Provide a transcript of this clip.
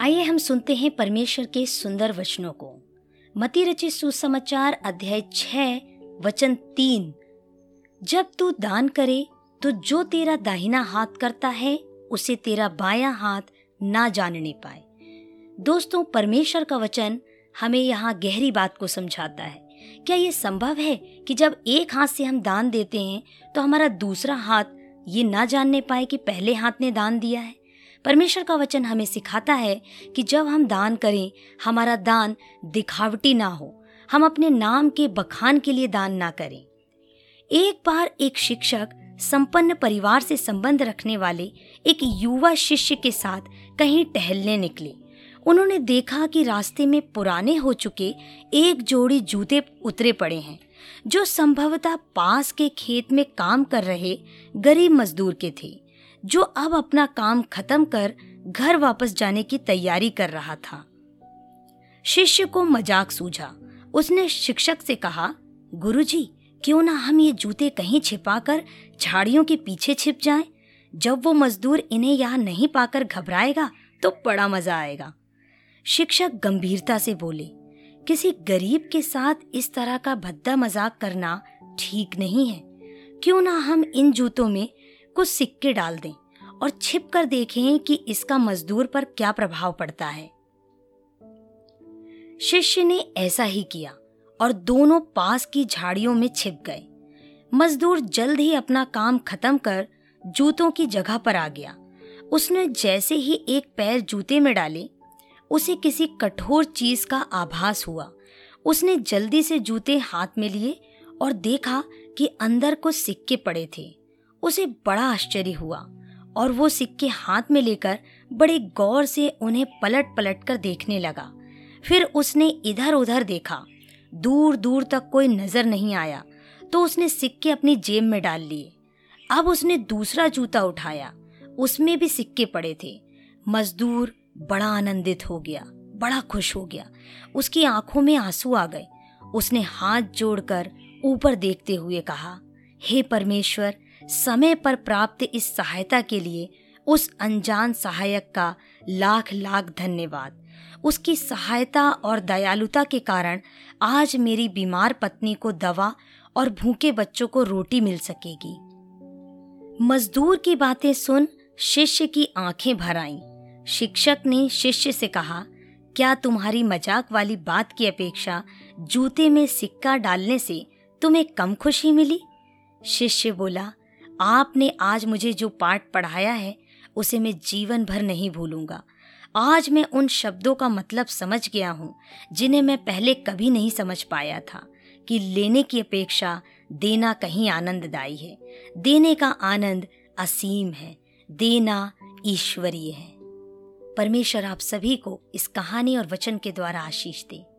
आइए हम सुनते हैं परमेश्वर के सुंदर वचनों को। मती रचित सुसमाचार अध्याय छह, वचन तीन। जब तू दान करे तो जो तेरा दाहिना हाथ करता है, उसे तेरा बायां हाथ ना जानने पाए। दोस्तों, परमेश्वर का वचन हमें यहाँ गहरी बात को समझाता है। क्या ये संभव है कि जब एक हाथ से हम दान देते हैं तो हमारा दूसरा हाथ ये ना जानने पाए कि पहले हाथ ने दान दिया है? परमेश्वर का वचन हमें सिखाता है कि जब हम दान करें, हमारा दान दिखावटी ना हो। हम अपने नाम के बखान के लिए दान ना करें। एक बार एक शिक्षक संपन्न परिवार से संबंध रखने वाले एक युवा शिष्य के साथ कहीं टहलने निकले। उन्होंने देखा कि रास्ते में पुराने हो चुके एक जोड़ी जूते उतरे पड़े हैं, जो संभवतः पास के खेत में काम कर रहे गरीब मजदूर के थे। जो अब अपना काम खत्म कर घर वापस जाने की तैयारी कर रहा था। शिष्य को मज़ाक सूझा। उसने शिक्षक से कहा गुरुजी, क्यों ना हम ये जूते कहीं छिपाकर झाड़ियों के पीछे छिप जाएँ? जब वो मजदूर इन्हें यहाँ नहीं पाकर घबराएगा तो बड़ा मज़ा आएगा। शिक्षक गंभीरता से बोले किसी गरीब के साथ इस तरह का भद्दा मज़ाक करना ठीक नहीं है। क्यों ना हम इन जूतों में कुछ सिक्के डाल दें और छिप कर देखें कि इसका मजदूर पर क्या प्रभाव पड़ता है। शिष्य ने ऐसा ही किया और दोनों पास की झाड़ियों में छिप गए। मजदूर जल्द ही अपना काम खत्म कर जूतों की जगह पर आ गया। उसने जैसे ही एक पैर जूते में डाले, उसे किसी कठोर चीज़ का आभास हुआ। उसने जल्दी से जूते हाथ में लिए और देखा कि अंदर कुछ सिक्के पड़े थे। उसे बड़ा आश्चर्य हुआ और वो सिक्के हाथ में लेकर बड़े गौर से उन्हें पलट पलट कर देखने लगा। फिर उसने इधर उधर देखा। दूर दूर तक कोई नज़र नहीं आया तो उसने सिक्के अपनी जेब में डाल लिए। अब उसने दूसरा जूता उठाया। उसमें भी सिक्के पड़े थे। मजदूर बड़ा आनंदित हो गया, बड़ा खुश हो गया। उसकी आँखों में आँसू आ गए। उसने हाथ जोड़कर ऊपर देखते हुए कहा, हे परमेश्वर समय पर प्राप्त इस सहायता के लिए उस अनजान सहायक का लाख लाख धन्यवाद। उसकी सहायता और दयालुता के कारण आज मेरी बीमार पत्नी को दवा और भूखे बच्चों को रोटी मिल सकेगी। मजदूर की बातें सुन शिष्य की आँखें भर आईं। शिक्षक ने शिष्य से कहा, क्या तुम्हारी मज़ाक वाली बात की अपेक्षा जूते में सिक्का डालने से तुम्हें कम खुशी मिली? शिष्य बोला आपने आज मुझे जो पाठ पढ़ाया है, उसे मैं जीवन भर नहीं भूलूँगा। आज मैं उन शब्दों का मतलब समझ गया हूँ, जिन्हें मैं पहले कभी नहीं समझ पाया था, कि लेने की अपेक्षा देना कहीं आनंददायी है। देने का आनंद असीम है, देना ईश्वरीय है। परमेश्वर आप सभी को इस कहानी और वचन के द्वारा आशीष दे।